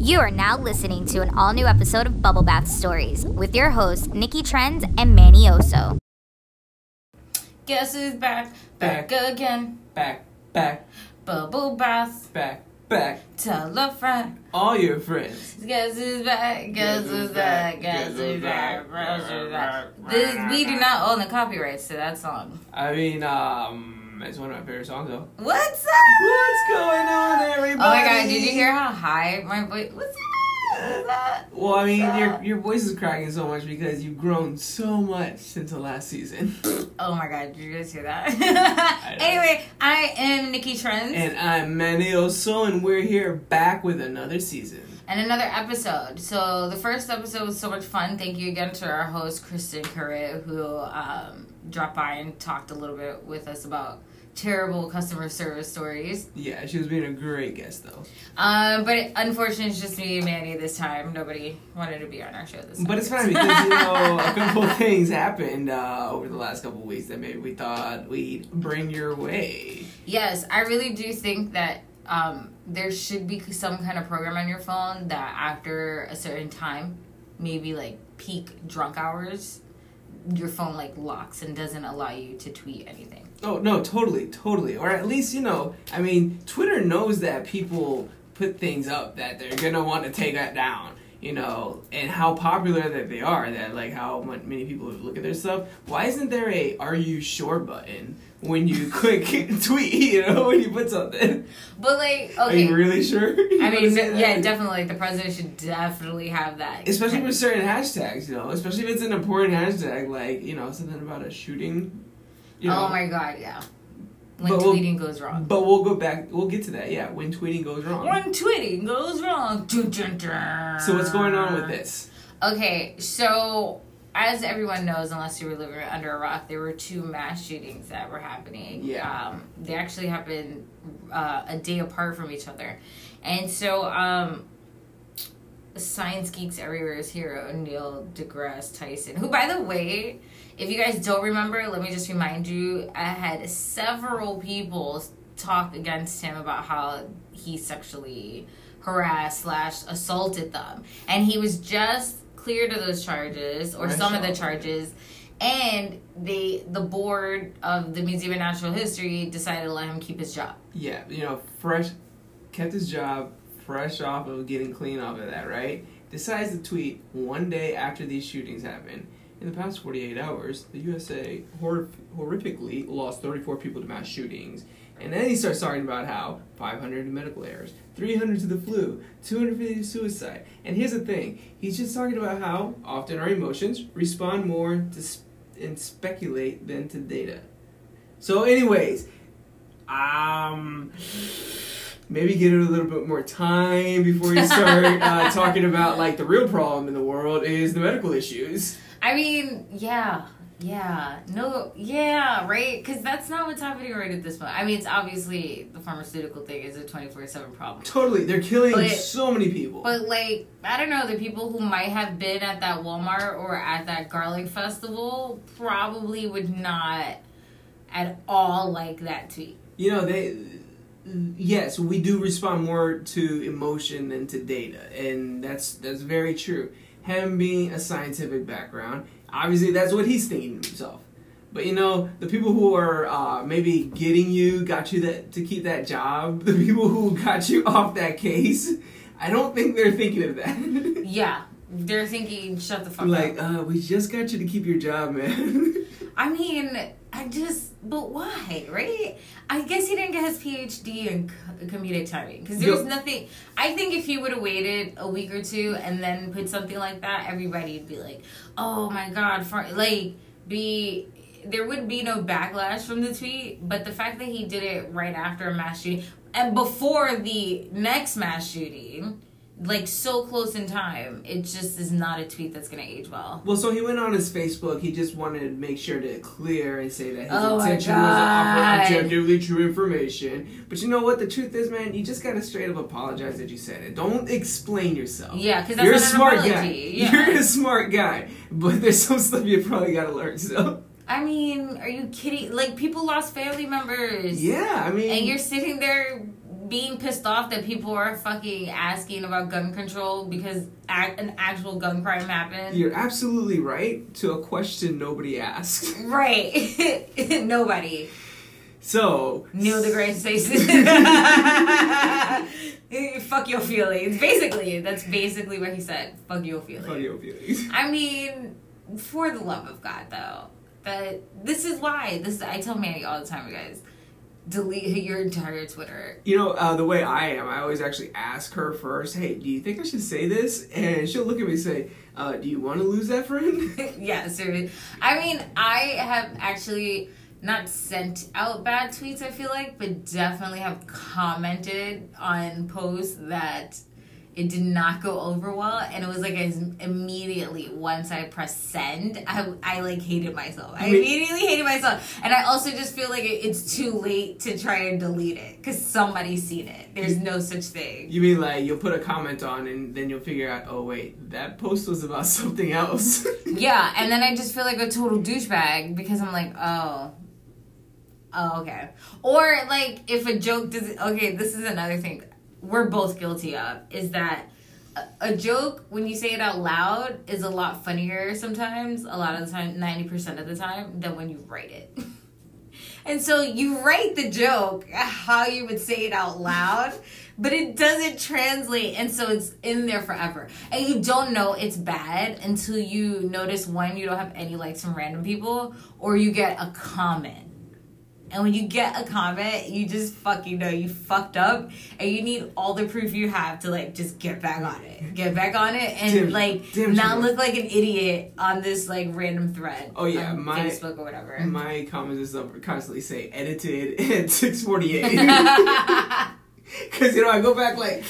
You are now listening to an all new episode of Bubble Bath Stories with your hosts, Nikki Trends and Manny Oso. Guess who's back? Back, again. Back, back, Bubble bath. back, back. Tell a friend. All your friends. Guess who's back? Guess who's back? Guess who's back? Guess who's back? This, we do not own the copyrights to that song. I mean, um, it's one of my favorite songs though. What's up? What's going on, everybody? My god, did you hear how high my voice? What's that? Well, I mean, your your voice is cracking so much because you've grown so much since the last season. Oh my god, did you guys hear that? know. anyway, I am Nikki Trends. and I'm Manny Oso, and we're here back with another season. and another episode. So the first episode was so much fun. Thank you again to our host Kristen Curry, who um, dropped by and talked a little bit with us about terrible customer service stories. Yeah, she was being a great guest though. Um, but unfortunately, it's just me and Manny this time. Nobody wanted to be on our show this time. But it's fine because you know a couple things happened uh, over the last couple weeks that maybe we thought we'd bring your way. Yes, I really do think that um, there should be some kind of program on your phone that after a certain time, maybe like peak drunk hours, your phone like locks and doesn't allow you to tweet anything. Oh no, totally, totally. Or at least you know, I mean, Twitter knows that people put things up that they're gonna want to take that down. You know, and how popular that they are. That like how many people look at their stuff. Why isn't there a "Are you sure?" button when you click tweet? You know, when you put something. But like, Are okay, you really sure? You I mean, yeah, definitely. The president should definitely have that. Especially with certain hashtags, you know, especially if it's an important hashtag, like you know something about a shooting. You oh know. Oh my god, yeah. When But we'll- tweeting goes wrong. But we'll go back. We'll get to that. Yeah, when tweeting goes wrong. When tweeting goes wrong. Dun, dun, dun. So what's going on with this? Okay, so as everyone knows, unless you were living under a rock, there were two mass shootings that were happening. Yeah. Um, they actually happened uh, a day apart from each other. And so, um, science geeks everywhere's hero, Neil deGrasse Tyson, who, by the way, if you guys don't remember, let me just remind you, I had several people talk against him about how he sexually harassed slash assaulted them. And he was just cleared of those charges, or some of the charges. And they, the board of the Museum of Natural History decided to let him keep his job. Yeah, you know, fresh, kept his job, fresh off of getting clean off of that, right? Decides to tweet one day after these shootings happened. In the past 48 hours, the USA hor- horrifically lost 34 people to mass shootings. And then he starts talking about how 500 to medical errors, 300 to the flu, 250 to suicide. And here's the thing he's just talking about how often our emotions respond more to sp- and speculate than to data. So, anyways, um, maybe give it a little bit more time before you start uh, talking about like the real problem in the world is the medical issues. I mean, yeah, yeah, no, yeah, right? Because that's not what's happening right at this moment. I mean, it's obviously the pharmaceutical thing is a 24 7 problem. Totally, they're killing But- so many people. But, like, I don't know, the people who might have been at that Walmart or at that garlic festival probably would not at all like that tweet. you know, they. Yes, we do respond more to emotion than to data, and that's that's very true. Him being a scientific background, obviously that's what he's thinking himself. But you know, the people who are uh, maybe getting you, got you that to keep that job, the people who got you off that case, I don't think they're thinking of that. Yeah, they're thinking, shut the fuck like, up. uh, we just got you to keep your job, man. I mean, I just, but why, right? I guess he didn't get his PhD in co- comedic timing because there was Yo- nothing. I think if he would have waited a week or two and then put something like that, everybody would be like, "Oh my god!" For like, be there would be no backlash from the tweet. But the fact that he did it right after a mass shooting and before the next mass shooting, like so close in time, it just is not a tweet that's gonna age well. Well, so he went on his Facebook. He just wanted to make sure to clear and say that his Oh intention was to offer objectively true information. But you know what? The truth is, man, you just gotta straight up apologize that you said it. Don't explain yourself. Yeah, because You're a smart guy. Yeah. You're a smart guy. But there's some stuff you probably gotta learn. So I mean, are you kidding? Like people lost family members. yeah, I mean, And you're sitting there being pissed off that people are fucking asking about gun control because an actual gun crime happened. You're absolutely right to a question nobody asked. Right. Nobody. So Neil deGrasse Tyson. Fuck your feelings. Basically, that's basically what he said. Fuck your feelings. Fuck your feelings. I mean, for the love of God, though, that this is why this. I tell Manny all the time, you guys, delete your entire Twitter. You know, uh, the way I am, I always actually ask her first, hey, do you think I should say this? And she'll look at me and say, uh, do you want to lose that friend? yeah, seriously. I mean, I have actually not sent out bad tweets, I feel like, but definitely have commented on posts that it did not go over well. And it was like as immediately once I pressed send, I, I like hated myself. I immediately hated myself. And I also just feel like it, it's too late to try and delete it because somebody's seen it. There's no such thing. You mean like you'll put a comment on and then you'll figure out, oh wait, that post was about something else. Yeah, and then I just feel like a total douchebag because I'm like, oh, oh, okay. Or like if a joke does, okay, this is another thing we're both guilty of is that a, joke when you say it out loud is a lot funnier sometimes, a lot of the time, ninety percent of the time, than when you write it. And so you write the joke how you would say it out loud, but it doesn't translate, and so it's in there forever. And you don't know it's bad until you notice one, you don't have any likes from random people, or you get a comment. And when you get a comment, you just fucking know you fucked up, and you need all the proof you have to like just get back on it, get back on it, and Damn- like damn not sure. look like an idiot on this like random thread. Oh, yeah, my- Facebook or whatever. My comments and stuff constantly say edited at 648. Because, you know, I go back like,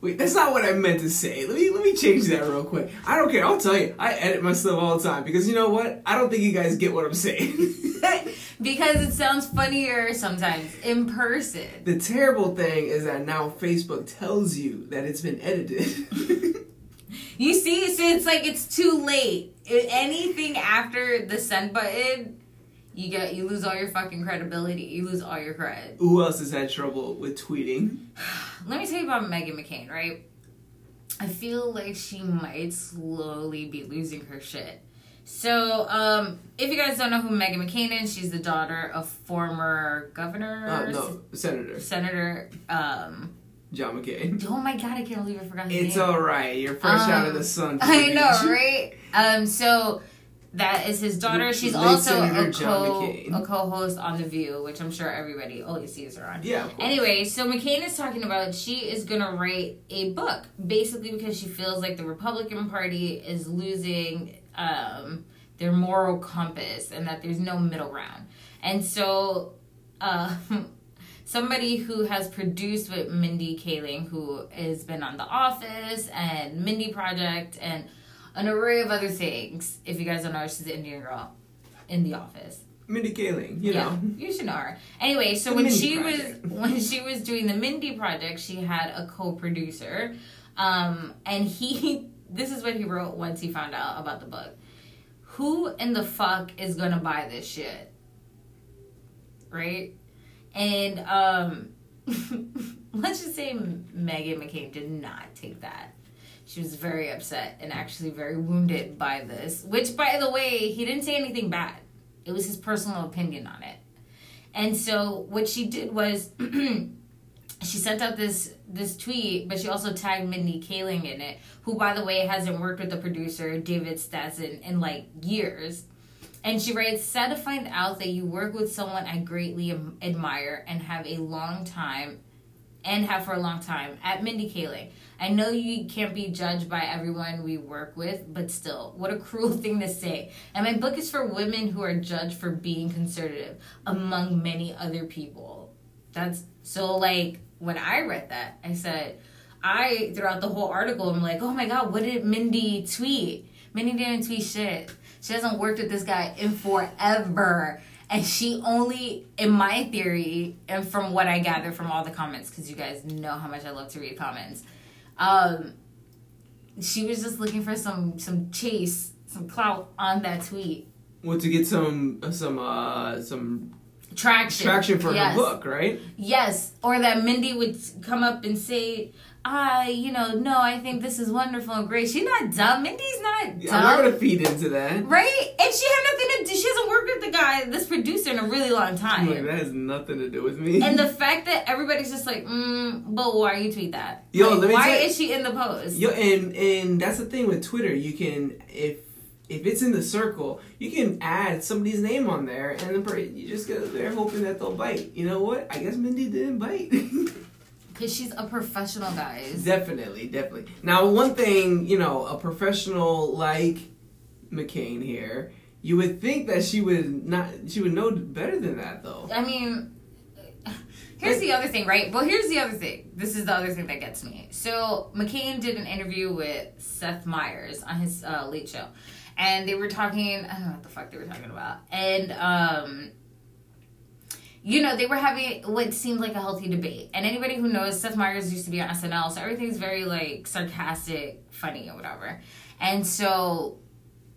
wait, that's not what I meant to say. Let me let me change that real quick. I don't care. I'll tell you. I edit my stuff all the time because you know what? I don't think you guys get what I'm saying. because it sounds funnier sometimes in person. the terrible thing is that now Facebook tells you that it's been edited. You see, so it's like it's too late. Anything after the send button, you get you lose all your fucking credibility. You lose all your cred. Who else has had trouble with tweeting? Let me tell you about Meghan McCain, right? I feel like she might slowly be losing her shit. So, um, if you guys don't know who Meghan McCain is, she's the daughter of former governor, Uh, no, Senator Senator. Um, John McCain. oh my god, I can't believe I forgot his It's name. alright. You're fresh out of Um, the sun. I know, right? Um, so that is his daughter. Late She's also Senator a co a co-host on The View, which I'm sure everybody always sees her on. Yeah. Anyway, so McCain is talking about she is gonna write a book, basically because she feels like the Republican Party is losing um, their moral compass and that there's no middle ground. And so, uh, somebody who has produced with Mindy Kaling, who has been on The Office and Mindy Project and an array of other things. If you guys don't know, she's an Indian girl in The Office Mindy Kaling, you know. you should know her. Anyway, so The when Mindy she Project. was when she was doing the Mindy project, she had a co-producer, um, and he. This is what he wrote once he found out about the book. Who in the fuck is gonna buy this shit? Right, and um, let's just say Meghan McCain did not take that. She was very upset and actually very wounded by this. Which, by the way, he didn't say anything bad. It was his personal opinion on it. And so what she did was she sent out this this tweet, but she also tagged Mindy Kaling in it, who by the way hasn't worked with the producer David Stassen in like years. And she writes, sad to find out that you work with someone I greatly admire and have a long time and have for a long time at Mindy Kaling. I know you can't be judged by everyone we work with, but still, what a cruel thing to say. And my book is for women who are judged for being conservative, among many other people. That's so like when I read that, I said, I throughout the whole article, I'm like, oh my god, what did Mindy tweet? Mindy didn't tweet shit. She hasn't worked with this guy in forever. And she only, in my theory, and from what I gather from all the comments, because you guys know how much I love to read comments, um, she was just looking for some some chase, some clout on that tweet. Well, to get some some uh some traction. traction for Yes. her book, right? Yes, or that Mindy would come up and say, "I, you know, no, I think this is wonderful and great." She's not dumb. Mindy's not dumb. I'm not gonna feed into that. right? And she had nothing to do. She hasn't worked with the guy, this producer, in a really long I'm time. like, that has nothing to do with me. And the fact that everybody's just like, mm, but why you tweet that? Yo, Like, let me why is she in the post? Yo, and and that's the thing with Twitter. You can if if it's in the circle, you can add somebody's name on there, and the you just go there hoping that they'll bite. You know what? I guess Mindy didn't bite. Because she's a professional, guys. definitely, definitely. Now, one thing you know, a professional like McCain here, you would think that she would not, she would know better than that, though. I mean, here's the other thing, right? Well, here's the other thing. This is the other thing that gets me. So McCain did an interview with Seth Meyers on his uh, Late Show, and they were talking. I don't know what the fuck they were talking about, and um. You know, they were having what seemed like a healthy debate. And anybody who knows Seth Meyers used to be on SNL, so everything's very like sarcastic, funny, or whatever. And so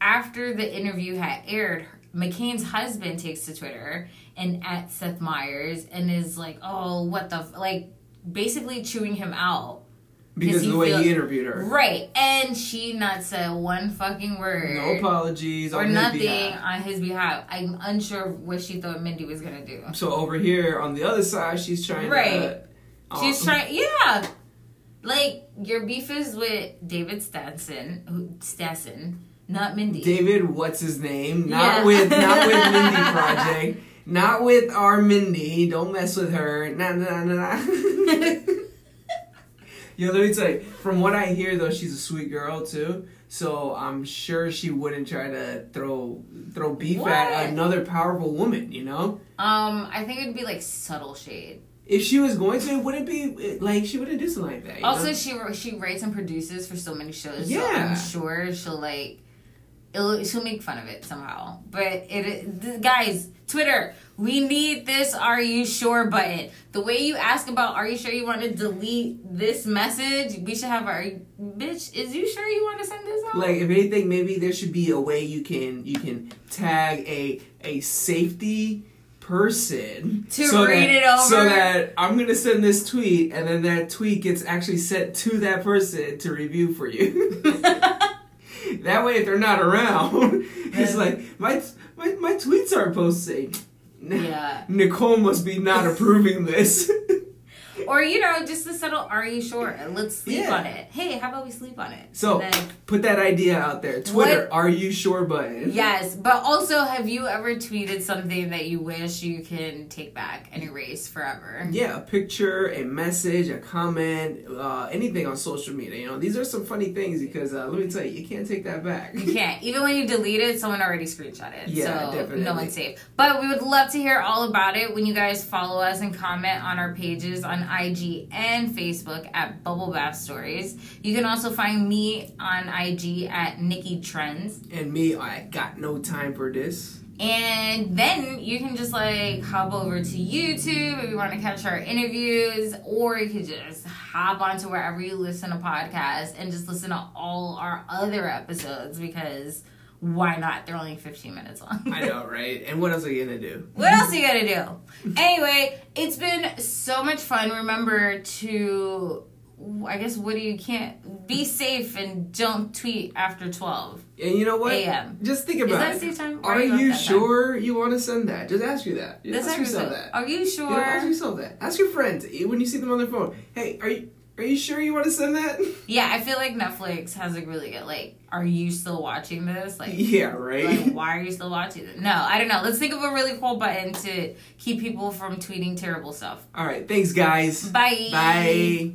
after the interview had aired, McCain's husband takes to Twitter and at Seth Meyers and is like, "Oh, what the f-? like," basically chewing him out. Because of he the way he interviewed her. Right, and she not said one fucking word. No apologies or nothing on his behalf. I'm unsure what she thought Mindy was gonna do. So over here on the other side, she's trying Right. to. She's um, trying, yeah. Like your beef is with David Stanson, who Stassen, not Mindy. David, what's his name? Not Yeah. with not with Mindy Project. Not with our Mindy. Don't mess with her. Nah nah nah nah. Yo, let me tell you. From what I hear, though, she's a sweet girl too. So I'm sure she wouldn't try to throw throw beef What? at another powerful woman. You know, Um, I think it'd be like subtle shade. if she was going to, it wouldn't be like she wouldn't do something like that. Also, know? she she writes and produces for so many shows. Yeah. so I'm sure she'll like, it'll, she'll make fun of it somehow. But it, guys, Twitter, we need this. Are you sure button? The way you ask about, are you sure you want to delete this message? We should have our bitch. Is you sure you want to send this out? like if anything maybe there should be a way you can you can tag a a safety person To so read that, it over. so that i'm gonna send this tweet and then that tweet gets actually sent to that person to review for you that way if they're not around it's like my my, my tweets aren't posting. Yeah. nicole must be not approving this Or you know, just the subtle. Are you sure? Let's sleep Yeah. on it. Hey, how about we sleep on it? so then- put that idea out there twitter What- are you sure button Yes, but also, have you ever tweeted something that you wish you can take back and erase forever? Yeah, a picture, a message, a comment, uh, anything on social media. You know, these are some funny things because uh, let me tell you, you can't take that back. You can't. Even when you delete it, someone already screenshot it. Yeah, so definitely. no one's safe. But we would love to hear all about it when you guys follow us and comment on our pages on IG and Facebook at Bubble Bath Stories. You can also find me on IG at Nikki Trends. and me, I got no time for this. And then you can just like hop over to YouTube if you want to catch our interviews, or you could just hop onto wherever you listen to podcasts and just listen to all our other episodes because why not? They're only 15 minutes long. I know, right? And what else are you gonna do? what else are you gonna do? Anyway, it's been so much fun. Remember to, I guess, what do you can't be safe and don't tweet after 12. And you know what? AM. Just think Is about that it. safe time? Are you you wrote that down? sure you want to send that? Just ask you that. Just ask yourself yourself, that. Are you sure? You know, ask yourself that. Ask your friends eh, when you see them on their phone. Hey, are you are you sure you want to send that? Yeah, I feel like Netflix has a really good like. Are you still watching this? Like, yeah, right. like why are you still watching it? No, I don't know. Let's think of a really cool button to keep people from tweeting terrible stuff. All right, thanks, guys. Bye. Bye.